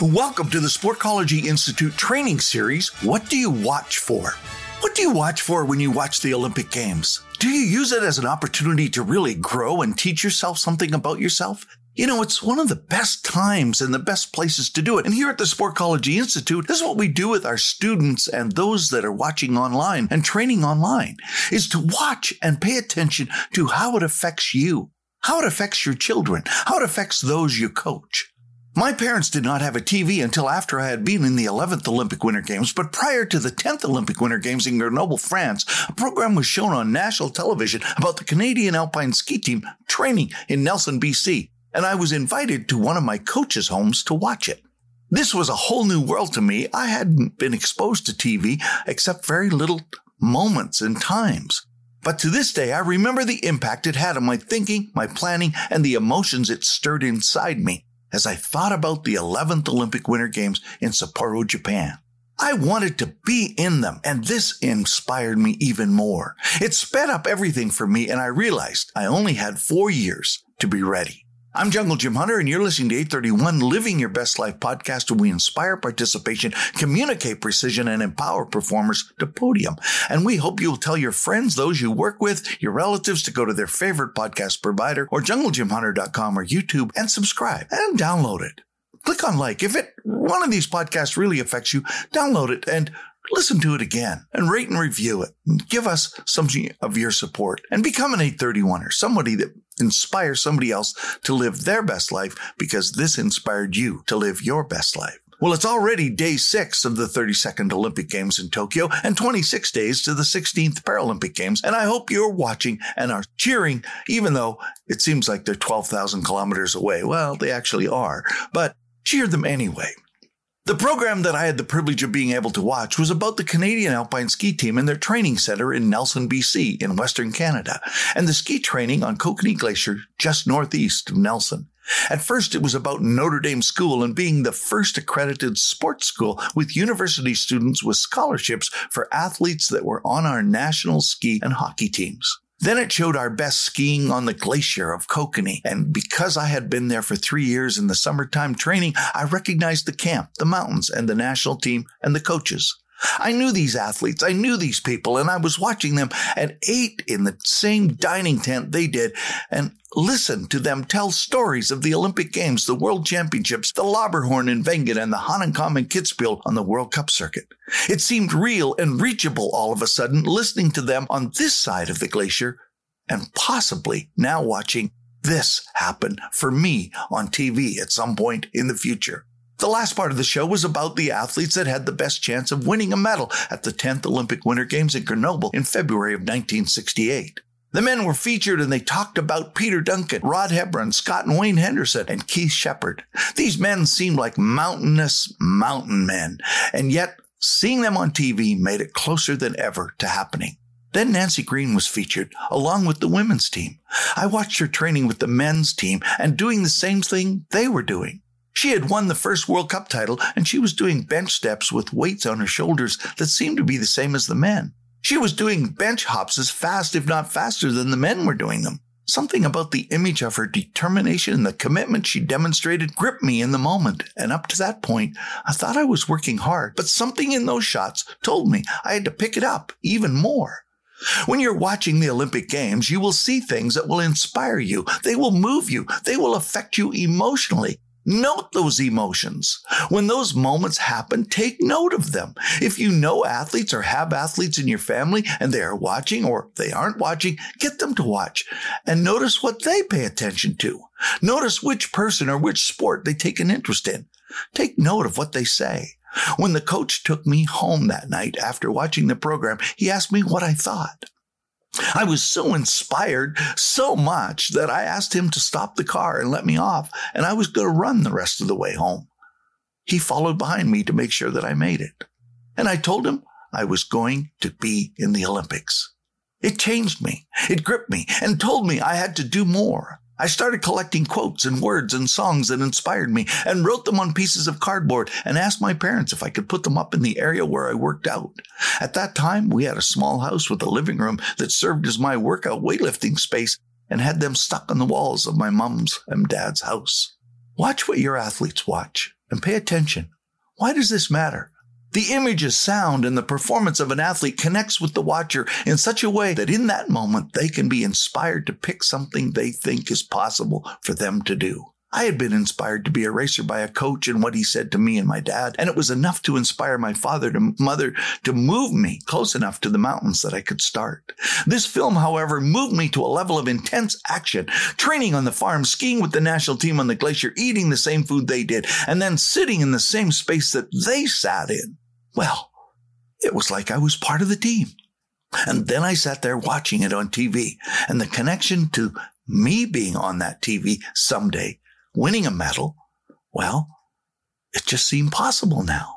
Welcome to the Sportcology Institute training series. What do you watch for? What do you watch for when you watch the Olympic Games? Do you use it as an opportunity to really grow and teach yourself something about yourself? You know, it's one of the best times and the best places to do it. And here at the Sportcology Institute, this is what we do with our students and those that are watching online and training online is to watch and pay attention to how it affects you, how it affects your children, how it affects those you coach. My parents did not have a TV until after I had been in the 11th Olympic Winter Games, but prior to the 10th Olympic Winter Games in Grenoble, France, a program was shown on national television about the Canadian Alpine Ski Team training in Nelson, BC, and I was invited to one of my coaches' homes to watch it. This was a whole new world to me. I hadn't been exposed to TV except very little moments and times. But to this day, I remember the impact it had on my thinking, my planning, and the emotions it stirred inside me as I thought about the 11th Olympic Winter Games in Sapporo, Japan. I wanted to be in them, and this inspired me even more. It sped up everything for me, and I realized I only had four years to be ready. I'm Jungle Jim Hunter, and you're listening to 831 Living Your Best Life podcast, where we inspire participation, communicate precision, and empower performers to podium. And we hope you'll tell your friends, those you work with, your relatives to go to their favorite podcast provider or junglejimhunter.com or YouTube and subscribe and download it. Click on like. If it one of these podcasts really affects you, download it and listen to it again and rate and review it. And Give us some of your support and become an 831er, somebody that inspires somebody else to live their best life because this inspired you to live your best life. Well, it's already day six of the 32nd Olympic Games in Tokyo and 26 days to the 16th Paralympic Games. And I hope you're watching and are cheering, even though it seems like they're 12,000 kilometers away. Well, they actually are, but cheer them anyway. The program that I had the privilege of being able to watch was about the Canadian Alpine Ski Team and their training center in Nelson, BC, in Western Canada, and the ski training on Kokanee Glacier just northeast of Nelson. At first, it was about Notre Dame School and being the first accredited sports school with university students with scholarships for athletes that were on our national ski and hockey teams. Then it showed our best skiing on the glacier of Kokanee. And because I had been there for three years in the summertime training, I recognized the camp, the mountains, and the national team and the coaches. I knew these athletes. I knew these people and I was watching them and ate in the same dining tent they did and listened to them tell stories of the Olympic Games, the World Championships, the Lauberhorn in Wengen and the Hahnenkamm and Kitzbühel on the World Cup circuit. It seemed real and reachable all of a sudden listening to them on this side of the glacier and possibly now watching this happen for me on TV at some point in the future. The last part of the show was about the athletes that had the best chance of winning a medal at the 10th Olympic Winter Games in Grenoble in February of 1968. The men were featured and they talked about Peter Duncan, Rod Hebron, Scott and Wayne Henderson, and Keith Shepherd. These men seemed like mountainous mountain men, and yet seeing them on TV made it closer than ever to happening. Then Nancy Greene was featured, along with the women's team. I watched her training with the men's team and doing the same thing they were doing. She had won the first World Cup title and she was doing bench steps with weights on her shoulders that seemed to be the same as the men. She was doing bench hops as fast, if not faster, than the men were doing them. Something about the image of her determination and the commitment she demonstrated gripped me in the moment. And up to that point, I thought I was working hard, but something in those shots told me I had to pick it up even more. When you're watching the Olympic Games, you will see things that will inspire you. They will move you. They will affect you emotionally. Note those emotions. When those moments happen, take note of them. If you know athletes or have athletes in your family and they are watching or they aren't watching, get them to watch and notice what they pay attention to. Notice which person or which sport they take an interest in. Take note of what they say. When the coach took me home that night after watching the program, he asked me what I thought. I was so inspired so much that I asked him to stop the car and let me off, and I was going to run the rest of the way home. He followed behind me to make sure that I made it. And I told him I was going to be in the Olympics. It changed me. It gripped me and told me I had to do more. I started collecting quotes and words and songs that inspired me and wrote them on pieces of cardboard and asked my parents if I could put them up in the area where I worked out. At that time, we had a small house with a living room that served as my workout weightlifting space and had them stuck on the walls of my mom's and dad's house. Watch what your athletes watch. And pay attention. Why does this matter? The image images, sound, and the performance of an athlete connects with the watcher in such a way that in that moment they can be inspired to pick something they think is possible for them to do. I had been inspired to be a racer by a coach and what he said to me and my dad, and it was enough to inspire my father to mother to move me close enough to the mountains that I could start. This film, however, moved me to a level of intense action, training on the farm, skiing with the national team on the glacier, eating the same food they did, and then sitting in the same space that they sat in. Well, it was like I was part of the team. And then I sat there watching it on TV and the connection to me being on that TV someday winning a medal, well, it just seemed possible now.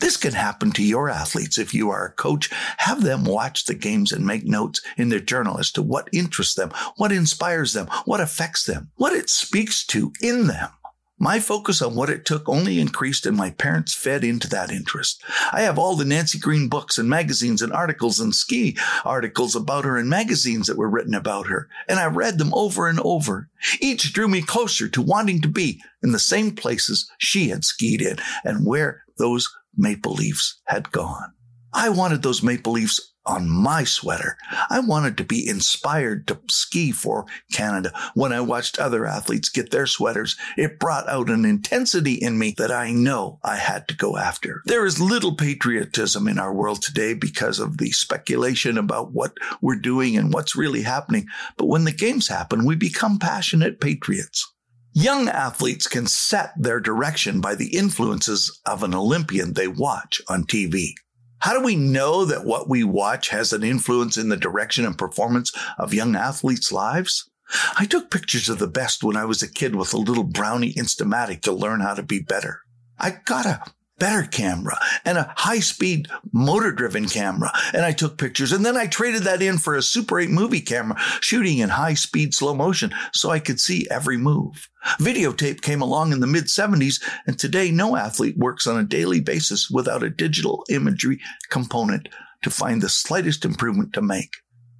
This can happen to your athletes if you are a coach. Have them watch the games and make notes in their journal as to what interests them, what inspires them, what affects them, what it speaks to in them. My focus on what it took only increased and my parents fed into that interest. I have all the Nancy Greene books and magazines and articles and ski articles about her and magazines that were written about her. And I read them over and over. Each drew me closer to wanting to be in the same places she had skied in and where those maple leaves had gone. I wanted those maple leafs on my sweater. I wanted to be inspired to ski for Canada. When I watched other athletes get their sweaters, it brought out an intensity in me that I know I had to go after. There is little patriotism in our world today because of the speculation about what we're doing and what's really happening. But when the games happen, we become passionate patriots. Young athletes can set their direction by the influences of an Olympian they watch on TV. How do we know that what we watch has an influence in the direction and performance of young athletes' lives? I took pictures of the best when I was a kid with a little brownie Instamatic to learn how to be better. I got a better camera and a high speed motor driven camera. And I took pictures and then I traded that in for a Super 8 movie camera shooting in high speed slow motion so I could see every move. Videotape came along in the mid 70s and today no athlete works on a daily basis without a digital imagery component to find the slightest improvement to make.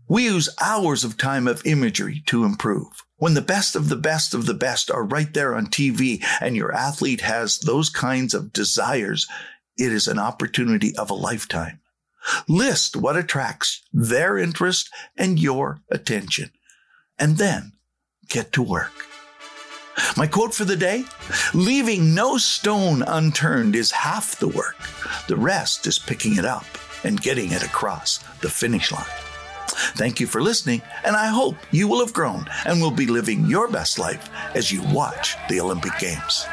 We use hours of time of imagery to improve. When the best of the best of the best are right there on TV and your athlete has those kinds of desires, it is an opportunity of a lifetime. List what attracts their interest and your attention, and then get to work. My quote for the day leaving no stone unturned is half the work. The rest is picking it up and getting it across the finish line. Thank you for listening, and I hope you will have grown and will be living your best life as you watch the Olympic Games.